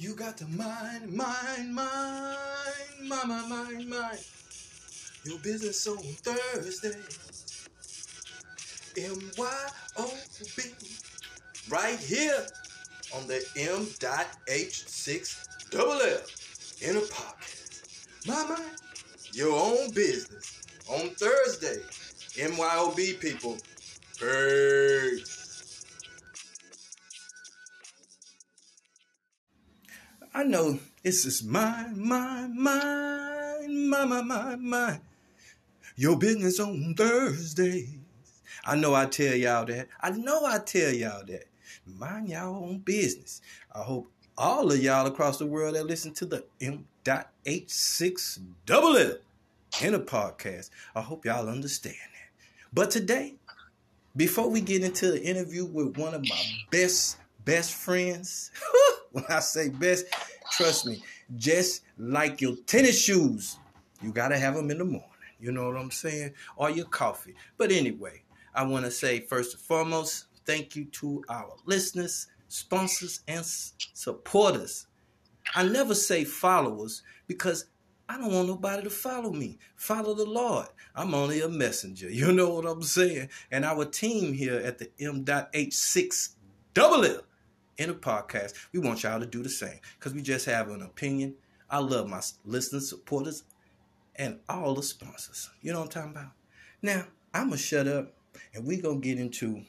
You got the mind, mind, mind, mind, mind, mind. Your business on Thursday. M Y O B. Right here on the M.H6 double L in a pocket. My mind, your own business on Thursday. MYOB people. Peace. I know this is mine, mine, mine, mine, mine, mine, mine. Your business on Thursdays. I know I tell y'all that. I know I tell y'all that. Mind y'all own business. I hope all of y'all across the world that listen to the M.H6 double L in a podcast. I hope y'all understand that. But today, before we get into the interview with one of my best, best friends, when I say best, trust me, just like your tennis shoes, you got to have them in the morning. You know what I'm saying? Or your coffee. But anyway, I want to say first and foremost, thank you to our listeners, sponsors, and supporters. I never say followers because I don't want nobody to follow me. Follow the Lord. I'm only a messenger. You know what I'm saying? And our team here at the M.H6 double L in a podcast, we want y'all to do the same because we just have an opinion. I love my listeners, supporters, and all the sponsors. You know what I'm talking about? Now, I'm going to shut up and we're going to get into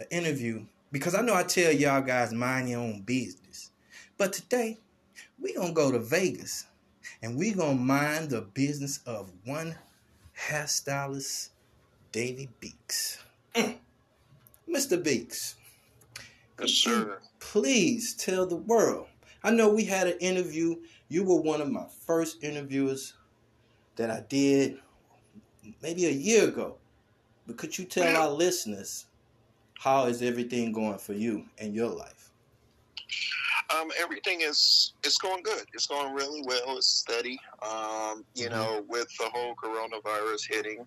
an interview because I know I tell y'all guys mind your own business. But today, we're going to go to Vegas and we're going to mind the business of one hairstylist, Davie Beeks. Mm. Mr. Beeks, Yes, sir. Please tell the world. I know we had an interview. You were one of my first interviewers that I did maybe a year ago. But could you tell our listeners how is everything going for you and your life? Um, everything is it's going good. It's going really well. It's steady. Um, you mm-hmm. know, with the whole coronavirus hitting,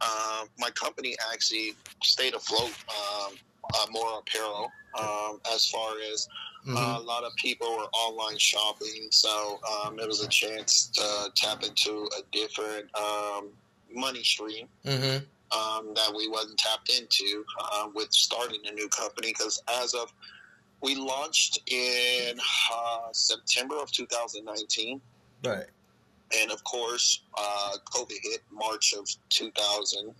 um, my company actually stayed afloat. Um, uh, more apparel um, as far as mm-hmm. uh, a lot of people were online shopping, so um, it was a chance to tap into a different um, money stream. Mm-hmm. Um, that we wasn't tapped into uh, with starting a new company because as of we launched in uh, September of 2019. Right. And of course, uh, COVID hit March of 2000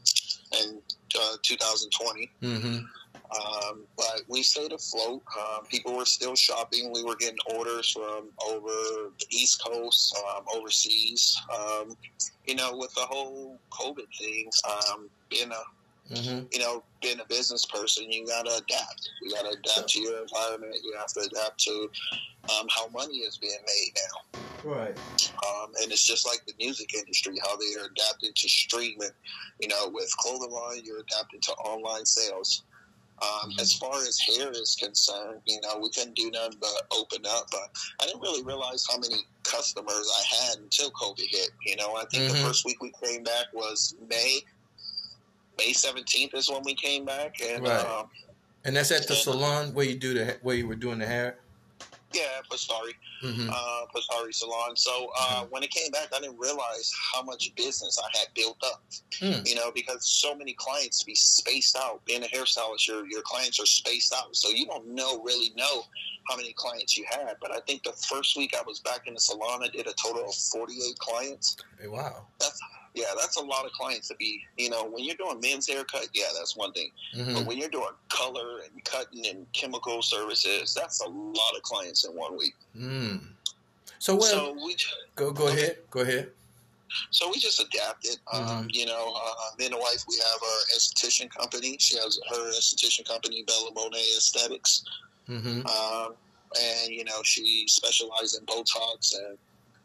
and uh, 2020. Mm-hmm. Um, but we stayed afloat. Um, people were still shopping. We were getting orders from over the East Coast, um, overseas. Um, you know, with the whole COVID thing, um, being a Mm-hmm. You know, being a business person, you gotta adapt. You gotta adapt to your environment. You have to adapt to um, how money is being made now. Right. Um, and it's just like the music industry, how they are adapting to streaming. You know, with clothing line, you're adapting to online sales. Um, mm-hmm. As far as hair is concerned, you know, we couldn't do nothing but open up. But I didn't really realize how many customers I had until COVID hit. You know, I think mm-hmm. the first week we came back was May. May seventeenth is when we came back, and right. Um, and that's at the salon where you do the where you were doing the hair. Yeah, Pastari, mm-hmm. uh, Pastari Salon. So uh, when it came back, I didn't realize how much business I had built up. Mm. You know, because so many clients be spaced out. Being a hairstylist, your your clients are spaced out, so you don't know really know how many clients you had. But I think the first week I was back in the salon, I did a total of forty eight clients. Hey, wow, that's yeah, that's a lot of clients to be, you know, when you're doing men's haircut, yeah, that's one thing. Mm-hmm. But when you're doing color and cutting and chemical services, that's a lot of clients in one week. Mm. So, well, so we go go okay. ahead, go ahead. So we just adapted. Um, mm-hmm. Um, you know, uh, me and the wife, we have our esthetician company. She has her esthetician company, Bella Monet Aesthetics. Mm-hmm. Um, and, you know, she specializes in Botox and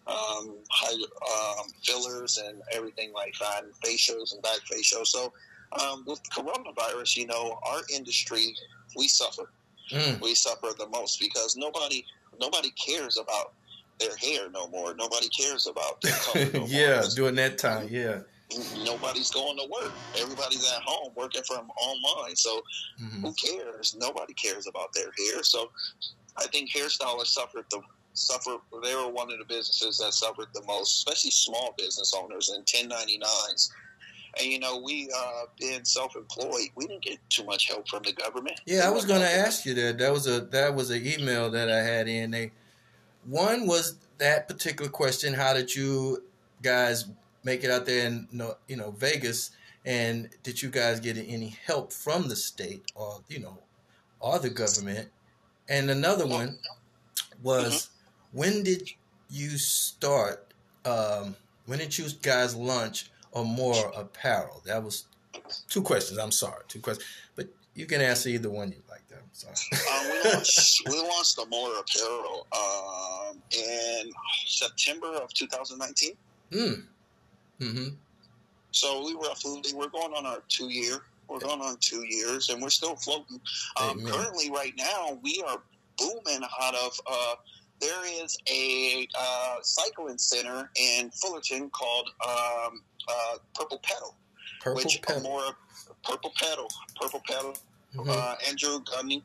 um, high, um, fillers and everything like that, and facials and back facials. So um, with coronavirus, you know, our industry we suffer. Mm. We suffer the most because nobody nobody cares about their hair no more. Nobody cares about their color. No yeah, during that time, yeah. Nobody's going to work. Everybody's at home working from online. So mm-hmm. who cares? Nobody cares about their hair. So I think hairstylists suffered the suffer. They were one of the businesses that suffered the most, especially small business owners and 1099s. And you know, we uh, being self-employed, we didn't get too much help from the government. Yeah, I was going to ask you that. That was a that was an email that I had in. They one was that particular question: How did you guys make it out there in you know Vegas? And did you guys get any help from the state or you know or the government? And another one was mm-hmm. When did you start? Um, when did you guys launch or more apparel? That was two questions. I'm sorry, two questions, but you can answer either one you like. Them. Sorry. Uh, we launched we launched apparel um, in September of 2019. Mm. Mm-hmm. So we roughly we're going on our two year. We're going on two years, and we're still floating. Um, currently, right now, we are booming out of. Uh, there is a uh, cycling center in Fullerton called um, uh, Purple Pedal, Purple which Pedal. more Purple Pedal, Purple Pedal. Mm-hmm. Uh, Andrew Gunning,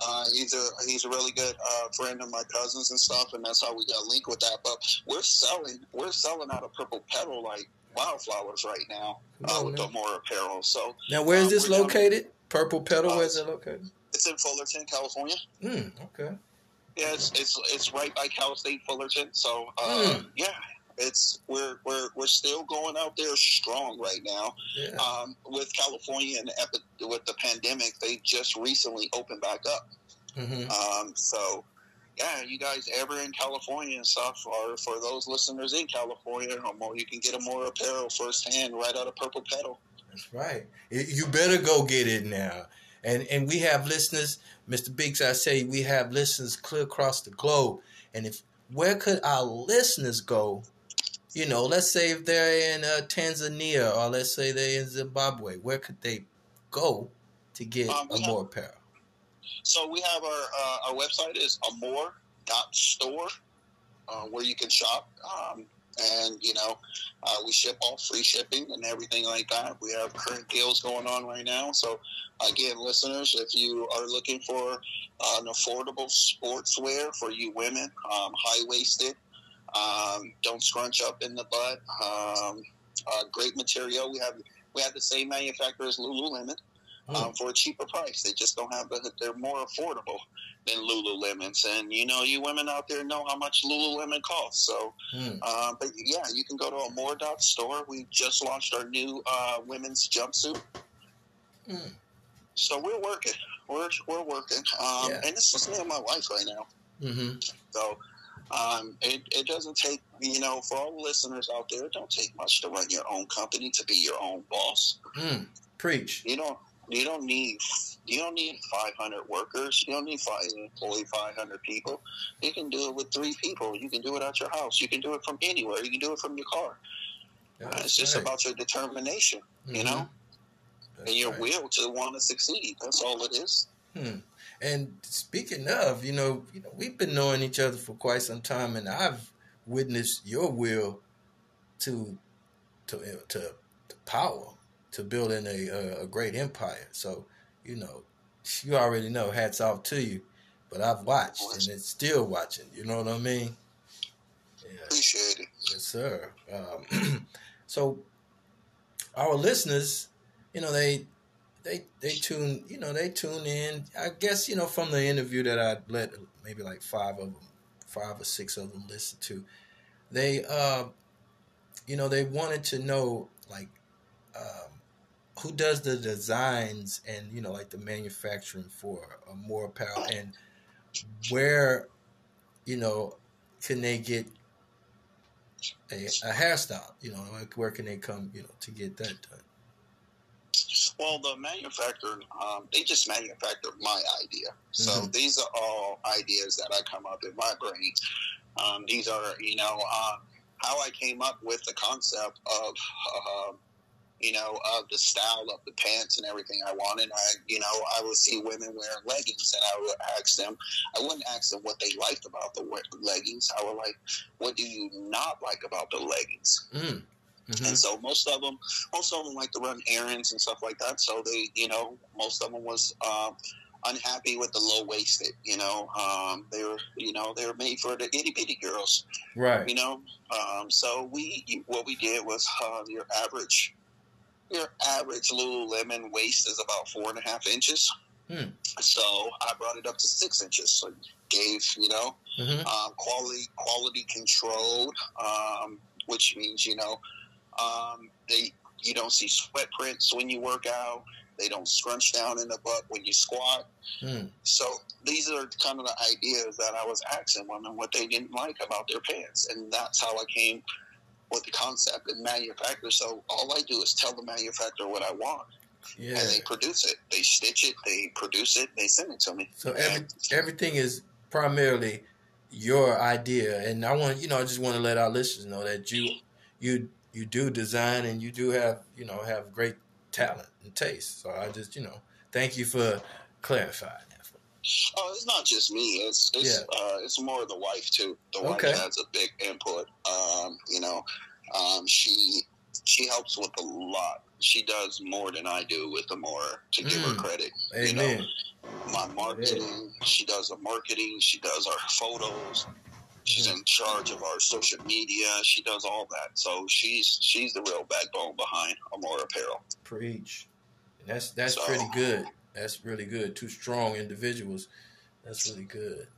uh, he's a he's a really good uh, friend of my cousins and stuff, and that's how we got linked with that. But we're selling we're selling out of Purple Pedal like wildflowers right now uh, with the more apparel. So now, where is uh, this located? Purple Pedal, uh, where is it located? It's in Fullerton, California. Mm, okay. Yeah, it's, it's it's right by Cal State Fullerton. So mm. yeah, it's we're we're we're still going out there strong right now. Yeah. Um, with California and epi- with the pandemic, they just recently opened back up. Mm-hmm. Um, so yeah, you guys ever in California and stuff, or for those listeners in California, more, you can get a more apparel firsthand right out of Purple Pedal. That's right. You better go get it now. And and we have listeners, Mr. Beeks, I say we have listeners clear across the globe. And if where could our listeners go? You know, let's say if they're in uh, Tanzania or let's say they're in Zimbabwe, where could they go to get um, more apparel? So we have our uh, our website is amore.store, uh, where you can shop. Um, and you know, uh, we ship all free shipping and everything like that. We have current deals going on right now. So again, listeners, if you are looking for uh, an affordable sportswear for you women, um, high waisted, um, don't scrunch up in the butt. Um, uh, great material. We have we have the same manufacturer as Lululemon um, hmm. for a cheaper price. They just don't have the. They're more affordable than Lululemons, and you know, you women out there know how much Lululemon costs. So, mm. uh, but yeah, you can go to a More Dot store. We just launched our new uh, women's jumpsuit. Mm. So we're working. We're we're working, um, yeah. and this is me and my wife right now. Mm-hmm. So. Um, it, it doesn't take, you know, for all the listeners out there, it don't take much to run your own company, to be your own boss. Mm. Preach. You know, you don't need you don't need 500 workers. You don't need five employ 500 people. You can do it with three people. You can do it at your house. You can do it from anywhere. You can do it from your car. Uh, it's just right. about your determination, mm-hmm. you know, That's and your right. will to want to succeed. That's all it is. Hmm. And speaking of, you know, you know, we've been knowing each other for quite some time, and I've witnessed your will to to to, to power to building a, a great empire. So, you know, you already know. Hats off to you. But I've watched, and it's still watching. You know what I mean? Yeah. Appreciate it. Yes, sir. Um, so, our listeners, you know, they they they tune, you know, they tune in. I guess you know from the interview that I let maybe like five of them, five or six of them listen to. They, uh, you know, they wanted to know like um, who does the designs and you know like the manufacturing for more apparel and where you know can they get a, a hairstyle you know like where can they come you know to get that done? Well the manufacturer um, they just manufacture my idea. So mm-hmm. these are all ideas that i come up in my brain. Um, these are you know uh, how i came up with the concept of uh, you know, of the style of the pants and everything I wanted. I, you know, I would see women wearing leggings and I would ask them, I wouldn't ask them what they liked about the leggings. I would like, what do you not like about the leggings? Mm. Mm-hmm. And so most of them, most of them like to run errands and stuff like that. So they, you know, most of them was um, unhappy with the low waisted. You know, um, they were you know they were made for the itty bitty girls. Right. You know, um, so we what we did was uh, your average your average Lululemon waist is about four and a half inches. Hmm. So I brought it up to six inches. So gave you know hmm um, quality quality controlled, um, which means you know um, they you don't see sweat prints when you work out. They don't scrunch down in the butt when you squat. Hmm. So these are kind of the ideas that I was asking women what they didn't like about their pants, and that's how I came with the concept and manufacture. So all I do is tell the manufacturer what I want, Yeah. and they produce it. They stitch it, they produce it, they send it to me. So every, everything is primarily your idea, and I want you know I just want to let our listeners know that you you you do design and you do have you know have great talent and taste. So I just you know thank you for clarifying Oh, it's not just me. It's it's Yeah. uh, it's more the wife too. The Okay. wife has a big input. Um, you know, um, she she helps with a lot. She does more than I do with the more to give her Mm. credit. Amen. You know, my marketing, she does the marketing. She does our photos. She's in charge of our social media. She does all that. So she's she's the real backbone behind Amore Apparel. Preach. That's that's So- pretty good. That's really good. Two strong individuals. That's really good.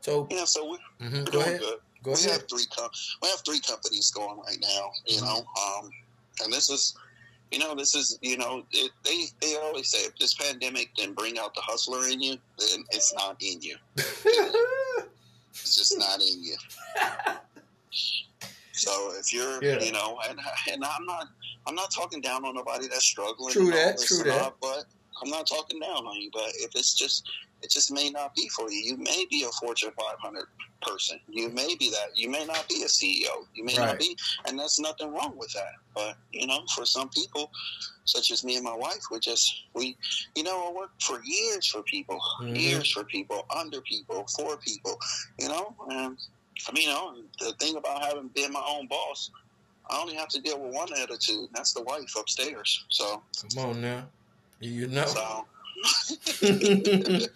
So Yeah, so we, we're go doing ahead. good. Go we ahead. have three com- we have three companies going right now you know um and this is you know this is you know it, they they always say if this pandemic didn't bring out the hustler in you then it's not in you it's just not in you so if you're Yeah. you know and and i'm not i'm not talking down on nobody that's struggling True that, true that. but i'm not talking down on you but if it's just it just may not be for you you may be a fortune 500 person. You may be that. You may not be a CEO. You may Right. not be, and that's nothing wrong with that. But you know, for some people, such as me and my wife, we just we, you know, I worked for years for people, Mhm. years for people, under people, for people. You know, and I mean, you know, the thing about having been my own boss, I only have to deal with one attitude. And that's the wife upstairs. So, Come on now. You know. so.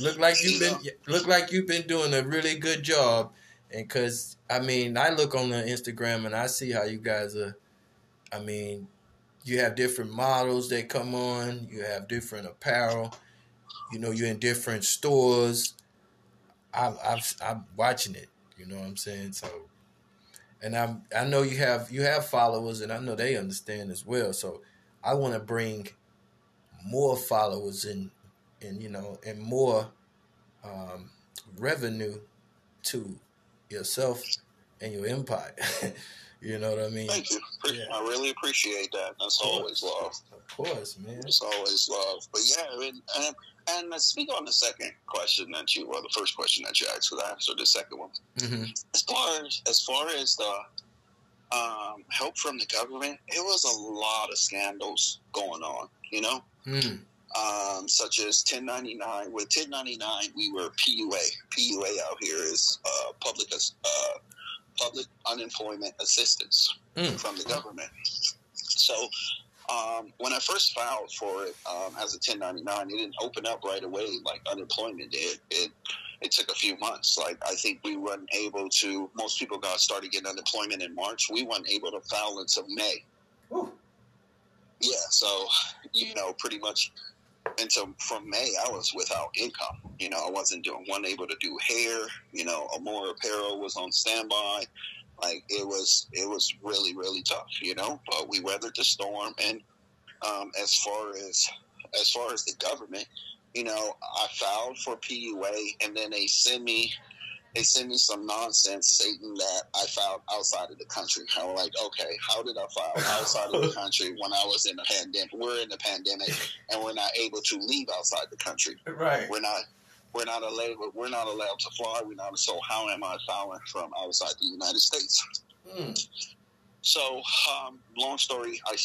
Look like you've been look like you've been doing a really good job. And cuz I mean I look on the Instagram and I see how you guys are I mean you have different models that come on. You have different apparel. You know you're in different stores. I I've, I'm watching it. You know what I'm saying? So and I'm I know you have you have followers and I know they understand as well. So I want to bring more followers and and you know and more um, revenue to yourself and your empire. you know what I mean? thank you. Yeah. I really appreciate that. That's always love. Of course, man. It's always love. But yeah, and, and, and to speak on the second question that you, or the first question that you asked, because I answered the second one. hmm As far as, as far as the um, help from the government, it was a lot of scandals going on, you know? Mm. Um, such as 1099. With 1099, we were PUA. PUA out here is uh, public uh, public unemployment assistance Mm. from the government. So um, when I first filed for it um, as a 1099, it didn't open up right away like unemployment did. It it took a few months. Like I think we weren't able to. Most people got started getting unemployment in March. We weren't able to file until May. Ooh. Yeah, so you know, pretty much until from May, I was without income. You know, I wasn't doing, wasn't able to do hair. You know, Amore Apparel was on standby. Like it was, it was really, really tough. You know, but we weathered the storm. And um, as far as as far as the government, you know, I filed for PUA, and then they send me. They send me some nonsense stating that I filed outside of the country. I'm like, okay, how did I file outside of the country when I was in the pandemic? We're in the pandemic, and we're not able to leave outside the country. Right. We're not. We're not allowed. We're not allowed to fly. We're not. So how am I filing from outside the United States? Mm. So, um, long story, I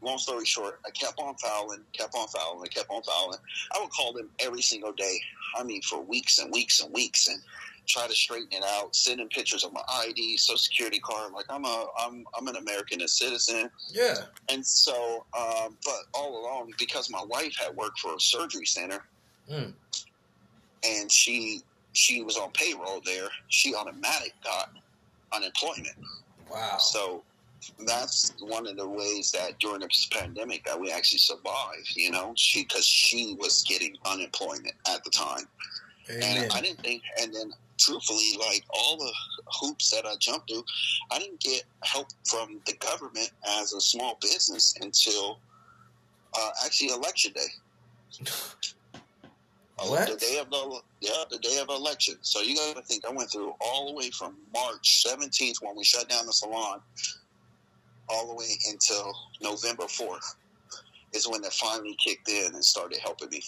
long story short, I kept on fouling, kept on fouling, kept on fouling. I would call them every single day. I mean, for weeks and weeks and weeks, and try to straighten it out. Sending pictures of my ID, Social Security card, like I'm a I'm I'm an American citizen. Yeah. And so, um, but all along, because my wife had worked for a surgery center, Mm. and she she was on payroll there, she automatic got unemployment. Wow. So that's one of the ways that during this pandemic that we actually survived. You know, she because she was getting unemployment at the time, Amen. and I didn't think. And then, truthfully, like all the hoops that I jumped through, I didn't get help from the government as a small business until uh, actually election day. What? The day of the yeah, the day of election. So you got to think I went through all the way from March 17th when we shut down the salon, all the way until November 4th is when it finally kicked in and started helping me.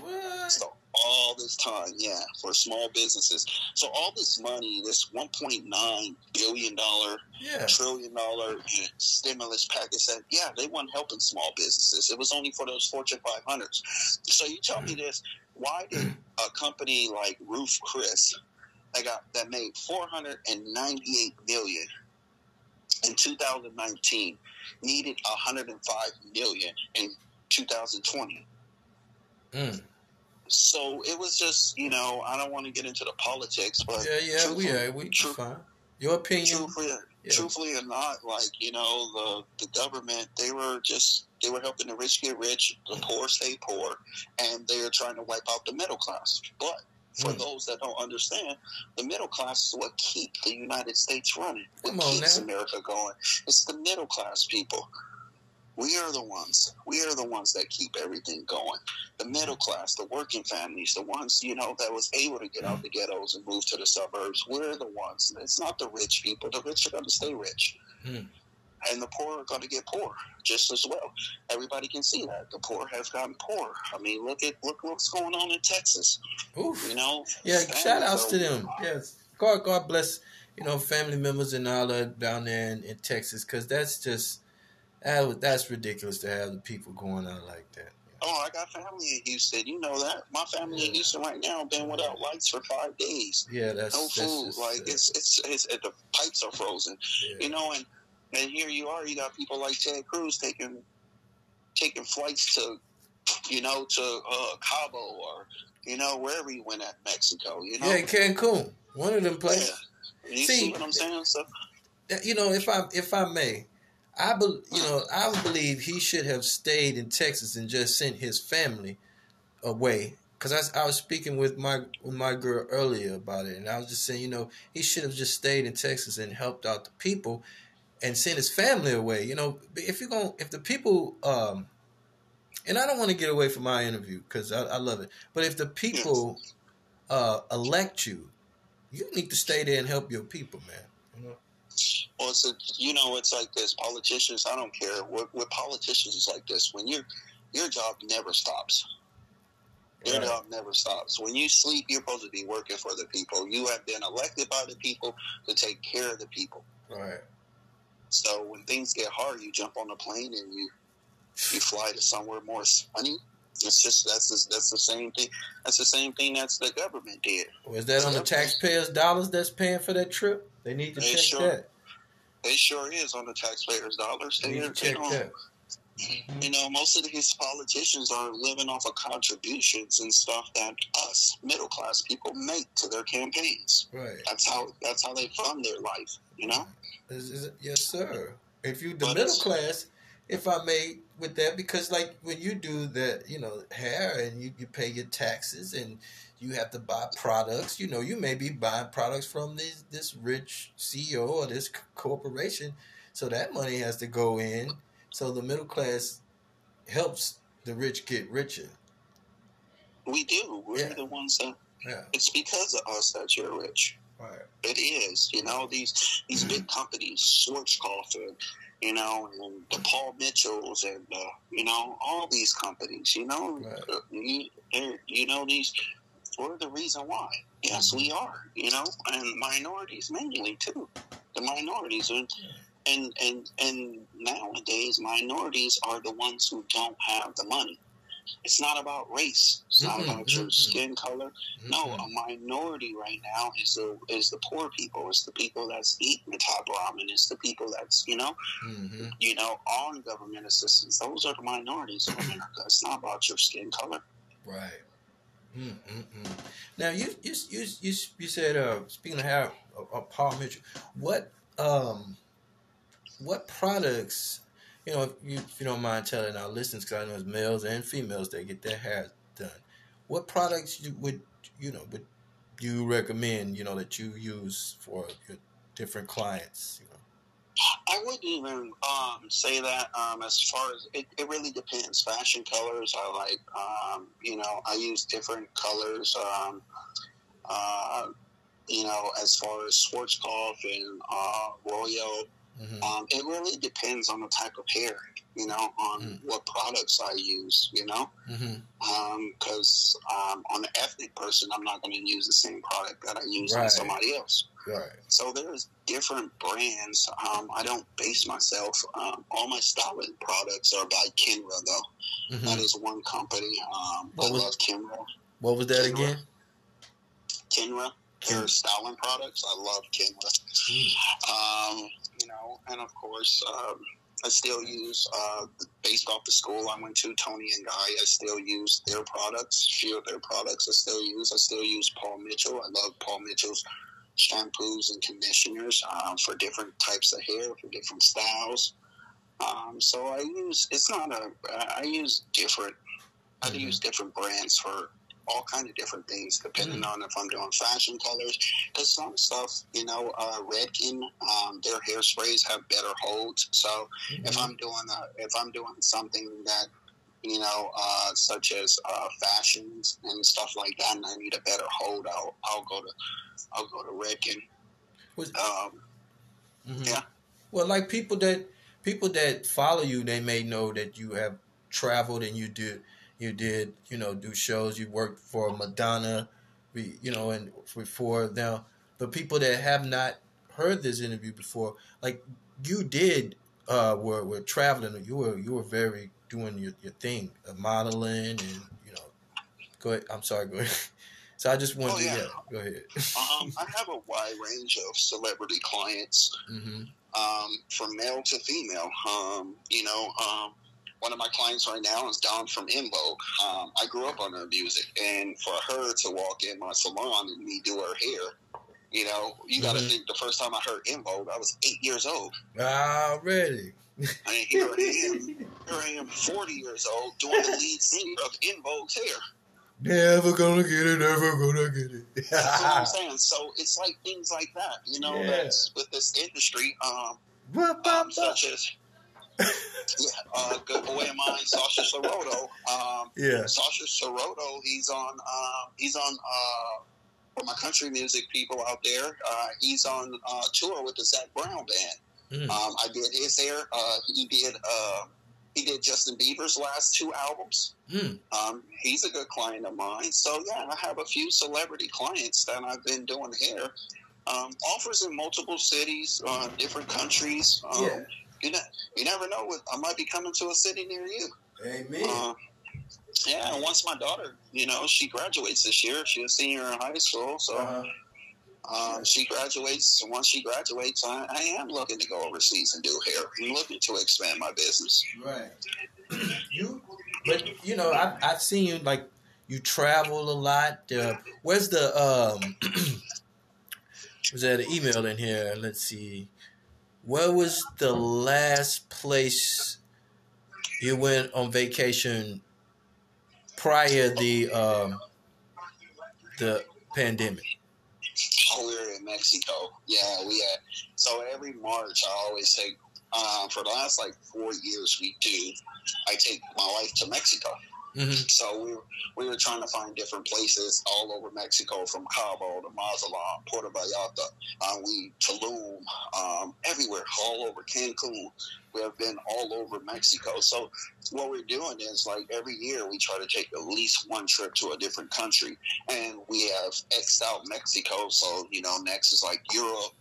what? So all this time, yeah, for small businesses. So all this money, this 1.9 billion dollar, Yeah. trillion dollar stimulus package, said, yeah, they weren't helping small businesses. It was only for those Fortune 500s. So you tell me mm-hmm. this: Why did a company like Ruth's Chris that got that made 498 million in 2019 needed 105 million in 2020? Mm. So it was just, you know, I don't want to get into the politics, but Yeah, yeah, we are. We true- fine. Your opinion. truthfully, Yeah. truthfully or not, like you know, the the government they were just they were helping the rich get rich, the poor stay poor, and they are trying to wipe out the middle class. But for Mm. those that don't understand, the middle class is what keep the United States running. What Come on keeps now. America going? It's the middle class people. We are the ones. We are the ones that keep everything going. The middle class, the working families, the ones you know that was able to get out the ghettos and move to the suburbs. We're the ones. It's not the rich people. The rich are going to stay rich, Hmm. And the poor are going to get poor just as well. Everybody can see that the poor have gotten poor. I mean, look at look what's going on in Texas. Oof. You know. Yeah, shout outs so- to them. Yes. God, God bless, you know, family members and all that down there in, in Texas, because that's just, that, that's ridiculous to have the people going out like that. Oh, I got family in Houston. You know that. My family in Houston right now been without lights for five days. Yeah, that's, No that's food. just, like uh, it's, it's it's the pipes are frozen. yeah. You know, and and here you are. You got people like Ted Cruz taking taking flights to, you know, to uh, Cabo or you know wherever he went at Mexico. You know. yeah, Cancun, one of them Yeah. places. You See- see what I'm saying? So you know, if I if I may, I bel you know I believe he should have stayed in Texas and just sent his family away. Because I, I was speaking with my with my girl earlier about it, and I was just saying, you know, he should have just stayed in Texas and helped out the people, and sent his family away. You know, if you're going, if the people, um, and I don't want to get away from my interview because I, I love it, but if the people uh, elect you, you need to stay there and help your people, man. You know? Well, it's a, you know, it's like this. Politicians, I don't care. With, with politicians, it's like this. When your your job never stops. Your Right. job never stops. When you sleep, you're supposed to be working for the people. You have been elected by the people to take care of the people. Right. So when things get hard, you jump on a plane and you you fly to somewhere more sunny. It's just that's the, that's the same thing. That's the same thing that's the government did. Oh, Was that on the taxpayers' dollars that's paying for that trip? They need to They check sure- that. It sure is on the taxpayers' dollars. They They, need to check that. You know, most of his politicians are living off of contributions and stuff that us middle class people make to their campaigns. Right. That's how that's how they fund their life. You know. Is- is yes, sir. If you the But middle class, if I may, with that, because like when you do that, you know, hair and you, you pay your taxes and you have to buy products. You know, you may be buying products from this this rich CEO or this corporation, so that money has to go in. So the middle class helps the rich get richer. We do. We're Yeah. the ones that. Yeah. It's because of us that you're rich. Right. It is. You know these these big companies, Schwarzkopf, and you know, and the Paul Mitchells, and uh, you know all these companies. You know, Right. uh, you, you know these. We're the reason why. Yes, we are. You know, and minorities mainly too. The minorities, and and and and nowadays minorities are the ones who don't have the money. It's not about race. It's not Mm-mm, about your skin color. No, Mhm. a minority right now is the is the poor people. It's the people that's eating the top ramen. It's the people that's you know Mhm. you know on government assistance. Those are the minorities in America. It's not about your skin color. Right. Now you you you you, you said uh, speaking of how uh, Paul Mitchell, what um what products you know if you, if you don't mind telling our listeners because I know it's males and females that get their hair done. What products you would you know would you recommend you know that you use for your different clients? You know? I wouldn't even um, say that um, as far as it, it really depends. Fashion colors, I like, um, you know, I use different colors. Um, uh, you know, as far as Schwarzkopf and uh, Royal, Mhm. um, it really depends on the type of hair, you know, on Mm. what products I use, you know, because um, on an ethnic person, I'm not going to use the same product that I use on somebody else. Right. So there's different brands. Um, I don't base myself. Um, all my styling products are by Kenra, though. Mhm. That is one company. Um, I was- love Kenra. What was that again? Kenra, their styling products. I love Kenra. Um, know, and of course, um, I still use, uh, based off the school I went to, Toni and Guy, I still use their products, few of their products I still use. I still use Paul Mitchell. I love Paul Mitchell's shampoos and conditioners um, for different types of hair, for different styles. Um, so I use, it's not a, I use different, I Mhm. use different brands for all kind of different things, depending on if I'm doing fashion colors. Because some stuff, you know, uh, Redken, um, their hairsprays have better holds. So if Mhm. I'm doing a, if I'm doing something that you know, uh, such as uh, fashions and stuff like that, and I need a better hold, I'll I'll go to I'll go to Redken. Was- Um, Mhm. Yeah. Well, like people that people that follow you, they may know that you have traveled and you did you did you know do shows. You worked for Madonna, you know, and before now. But people that have not heard this interview before, like you did, uh, were were traveling. You were you were very doing your, your thing, uh, modeling, and you know. Go ahead. I'm sorry. Go ahead. So I just wanted Oh, to yeah. yeah. Go ahead. um, I have a wide range of celebrity clients. hmm um, from male to female. Um, you know, um, one of my clients right now is Dawn from En Vogue. Um, I grew up on her music, and for her to walk in my salon and me do her hair, you know, you got to Mhm. think the first time I heard En Vogue, I was eight years old. Already. And here I am, here I am, 40 years old, doing the lead singer of En Vogue's hair. Never gonna get it, never gonna get it. That's what I'm saying. So it's like things like that, you know, Yeah. that's with this industry. Um, um, such as uh, good boy of mine, Sasha Soroto. Um, yeah. Sasha Soroto, he's on, uh, he's on, uh, for my country music people out there, uh, he's on uh, tour with the Zac Brown band. Mm. Um, I did his hair. Uh, he did, uh, he did Justin Bieber's last two albums. Mm. Um, he's a good client of mine. So yeah, I have a few celebrity clients that I've been doing hair. Um, offers in multiple cities, uh, different countries. Um, Yeah. You, ne- you never know what I might be coming to a city near you. Amen. Uh, yeah, and once my daughter, you know, she graduates this year. She's a senior in high school, so Uh-huh. um, she graduates. Once she graduates, I, I am looking to go overseas and do hair. I'm looking to expand my business. Right. you, but you know, I've I've seen you like you travel a lot. Uh, where's the um? was there an email in here? Let's see. Where was the last place you went on vacation prior the um the pandemic? Oh, we were in Mexico. Yeah, we had. So every March, I always take. Um, for the last like four years, we do. I take my wife to Mexico. Hmm So we were, we were trying to find different places all over Mexico, from Cabo to Mazatlan, Puerto Vallarta, uh, we Tulum, um, everywhere, all over Cancun. We have been all over Mexico. So what we're doing is like every year we try to take at least one trip to a different country, and we have xed out Mexico. So you know, next is like Europe.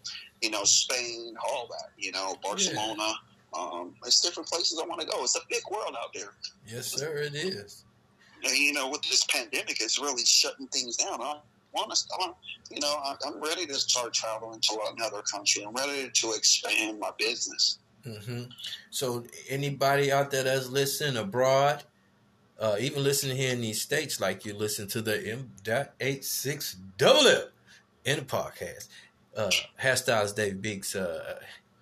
you know, Spain, all that, you know, Barcelona. Yeah. Um, it's different places I want to go. It's a big world out there. Yes, sir, it is. You know, with this pandemic, it's really shutting things down. I want to, I want, you know, I, I'm ready to start traveling to another country. I'm ready to expand my business. Mm-hmm. So, anybody out there that's listening abroad, uh, even listening here in these states, like you listen to the M.86 W in the podcast, uh, Hairstyles Dave Beeks, uh,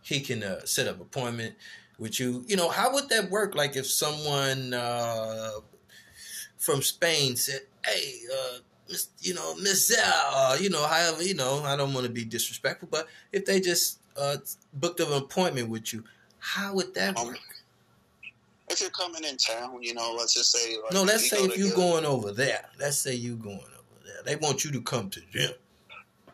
he can uh, set up appointment with you. You know, how would that work? Like if someone uh, from Spain said, "Hey, uh, you know, Miss uh, you know, however, you know, I don't want to be disrespectful, but if they just uh, booked an appointment with you, how would that um, work? If you're coming in town, you know, let's just say. Like, no, let's say if you're going over there. Let's say you're going over there. They want you to come to them.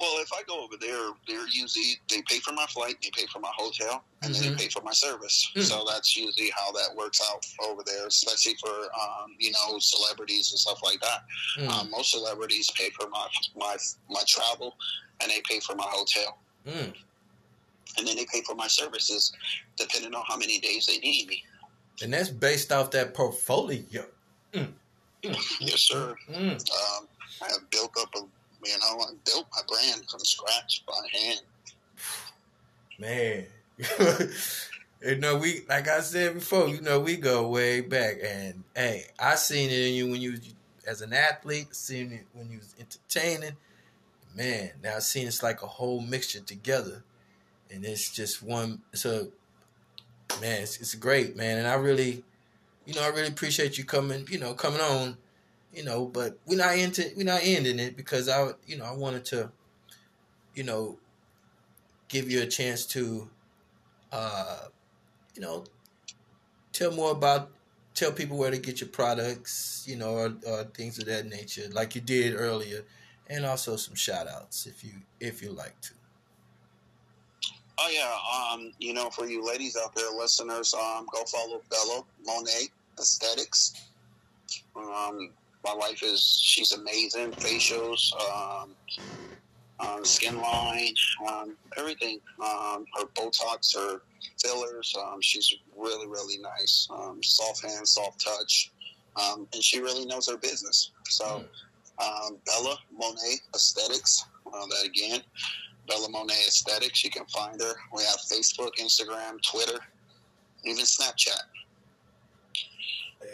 Well, if I go over there, they're usually they pay for my flight, they pay for my hotel, and mm-hmm. then they pay for my service. Mm-hmm. So that's usually how that works out over there, especially for um, you know celebrities and stuff like that. Mm-hmm. Um, most celebrities pay for my my my travel, and they pay for my hotel, mm. and then they pay for my services, depending on how many days they need me. And that's based off that portfolio. Mm. yes, sir. Mm. Um, I have built up a you know, I built my brand from scratch by hand. Man. you know, we like I said before, you know, we go way back and hey, I seen it in you when you as an athlete, seen it when you was entertaining. Man, now I seen it's like a whole mixture together. And it's just one so man, it's, it's great, man. And I really you know, I really appreciate you coming, you know, coming on you know, but we're not into we're not ending it because I you know I wanted to, you know, give you a chance to, uh, you know, tell more about tell people where to get your products, you know, or, or things of that nature, like you did earlier, and also some shout outs if you if you like to. Oh yeah, um, you know, for you ladies out there, listeners, um, go follow Bella Monet Aesthetics. Um, my wife is she's amazing. Facials, um, um, skin line, um, everything. Um, her Botox, her fillers. Um, she's really really nice. Um, soft hands, soft touch, um, and she really knows her business. So, um, Bella Monet Aesthetics. Uh, that again, Bella Monet Aesthetics. You can find her. We have Facebook, Instagram, Twitter, even Snapchat.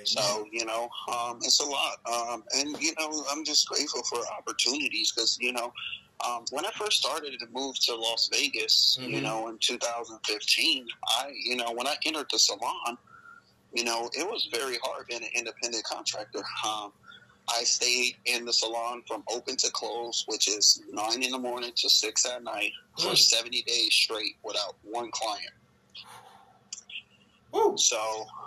So you know, um, it's a lot, um, and you know, I'm just grateful for opportunities because you know, um, when I first started to move to Las Vegas, mm-hmm. you know, in 2015, I, you know, when I entered the salon, you know, it was very hard being an independent contractor. Um, I stayed in the salon from open to close, which is nine in the morning to six at night, mm-hmm. for 70 days straight without one client. Woo. So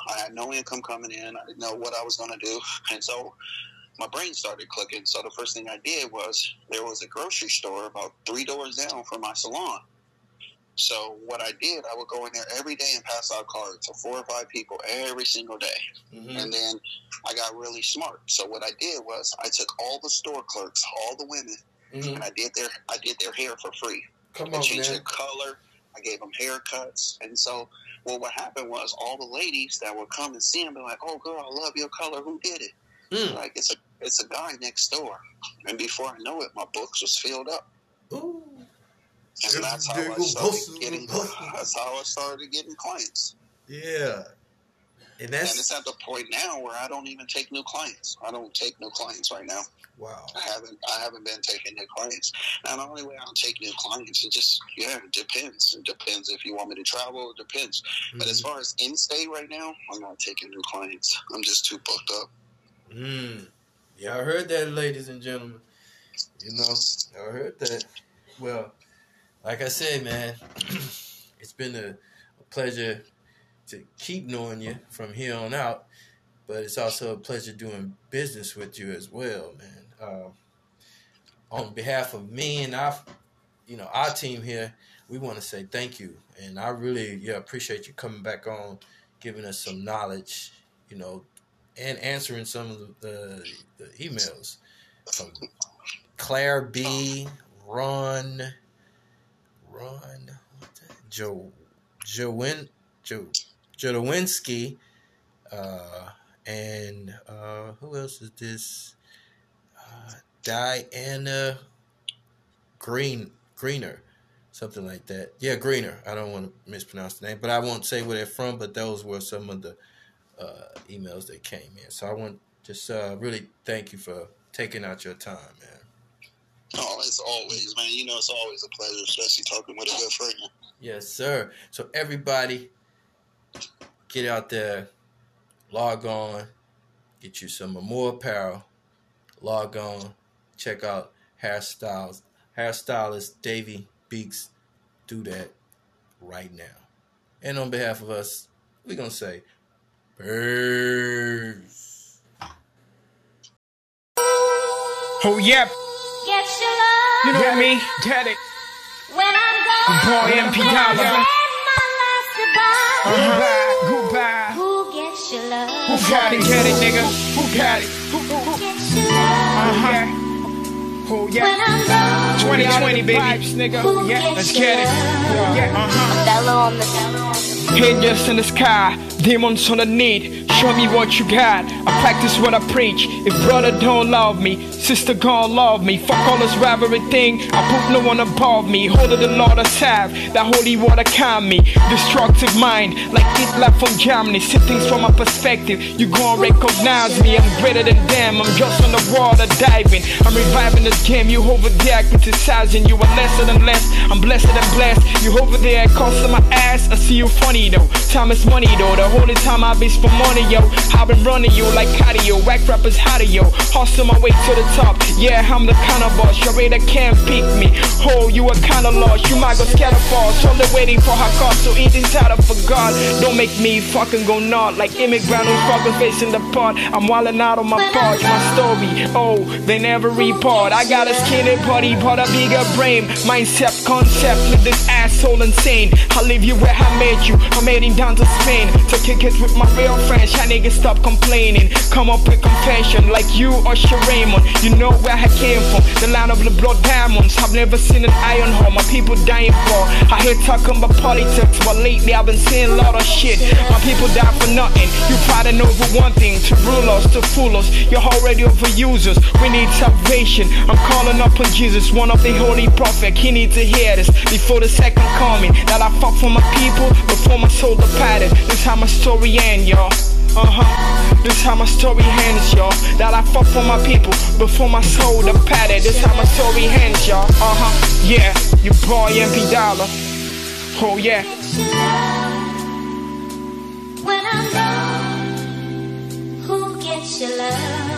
I had no income coming in. I didn't know what I was going to do. And so my brain started clicking. So the first thing I did was there was a grocery store about three doors down from my salon. So what I did, I would go in there every day and pass out cards to four or five people every single day. Mm-hmm. And then I got really smart. So what I did was I took all the store clerks, all the women, mm-hmm. and I did their I did their hair for free. Come I on, changed man. their color. I gave them haircuts, and so well, what happened was all the ladies that would come and see him be like, "Oh, girl, I love your color. Who did it?" Mm. Like it's a it's a guy next door, and before I know it, my books was filled up. Ooh. And that's how I started getting. That's how I started getting clients. Yeah, and that's and it's at the point now where I don't even take new clients. I don't take new clients right now. Wow. I haven't I haven't been taking new clients. And the only way I don't take new clients, it just yeah, it depends. It depends if you want me to travel, it depends. Mm-hmm. But as mm-hmm. far as in state right now, I'm not taking new clients. I'm just too booked up. Mm. Yeah, I heard that, ladies and gentlemen. You know, I heard that. Well, like I said, man, it's been a, a pleasure to keep knowing you from here on out, but it's also a pleasure doing business with you as well, man. Uh, on behalf of me and our, you know, our team here, we want to say thank you, and I really, yeah, appreciate you coming back on, giving us some knowledge, you know, and answering some of the, the, the emails from Claire B, Ron, Ron, Joe, Joe, Joe, Jodowinski, uh, and uh, who else is this? Uh, Diana Green Greener, something like that. Yeah, Greener. I don't want to mispronounce the name, but I won't say where they're from. But those were some of the uh, emails that came in. So I want just uh, really thank you for taking out your time, man. Oh, it's always, man. You know, it's always a pleasure, especially talking with a good friend. Yes, sir. So everybody, get out there, log on, get you some more apparel, log on, check out hairstyles, hairstylist Davie Beeks. Do that right now. And on behalf of us, we're gonna say, peace. Oh yeah. Get your love. You know me, get it. When I'm gone. Boy, MP Dollar. Said my last goodbye. Goodbye, goodbye. Who gets your love? Who got it, get it, nigga? Who got it? Who, who, who? Gets your love. Uh huh. Oh When yeah. I'm 2020, baby. nigga. Who Yeah, gets let's get it. love? Yeah, uh huh. Bellow on the bellow on the Angels in the sky, demons on the need. Show me what you got. I practice what I preach. If brother don't love me, sister gon' love me. Fuck all this rivalry thing. I put no one above me. Hold the Lord have. That holy water calm me. Destructive mind, like it Hitler from Germany. See things from my perspective. You gon' recognize me. I'm greater than them. I'm just on the water diving. I'm reviving this game. You over there criticizing. You are lesser than less. I'm blessed and blessed. You over there costing my ass. I see you funny though. Time is money though. The whole time I bitch for money, yo. I've been running you like cardio. Whack rappers hotter, yo. Hustle my way to the top. Yeah, I'm the kind of boss. Your radar can't pick me. Oh, you a kind of lost. You might go scatter falls. Only waiting for her car. So eat this out for God. Don't make me fucking go nod like immigrant who's fucking facing the pot. I'm wildin' out on my porch. My story. Oh, they never report. I got a skinny body, but a bigger brain. Mindset, concept with this asshole insane. I leave you where I made you. I'm heading down to Spain to kick it with my real friends. Y'all niggas stop complaining. Come up with confession like you or Raymond. You know where I came from. The land of the blood diamonds. I've never seen an iron hole. My people dying for. I hear talking about politics, but lately I've been seeing a lot of shit. My people die for nothing. You fighting over one thing to rule us, to fool us. You're already overusers. We need salvation. I'm calling up on Jesus, one of the holy prophet. He needs to hear this before the second coming. That I fought for my people before my soul departed. This how my story end, y'all. Uh huh. This how my story ends, y'all. That I fought for my people before my soul departed. This how my story ends, y'all. Uh huh. Yeah, you boy MP Dollar. Oh yeah. Who gets your love?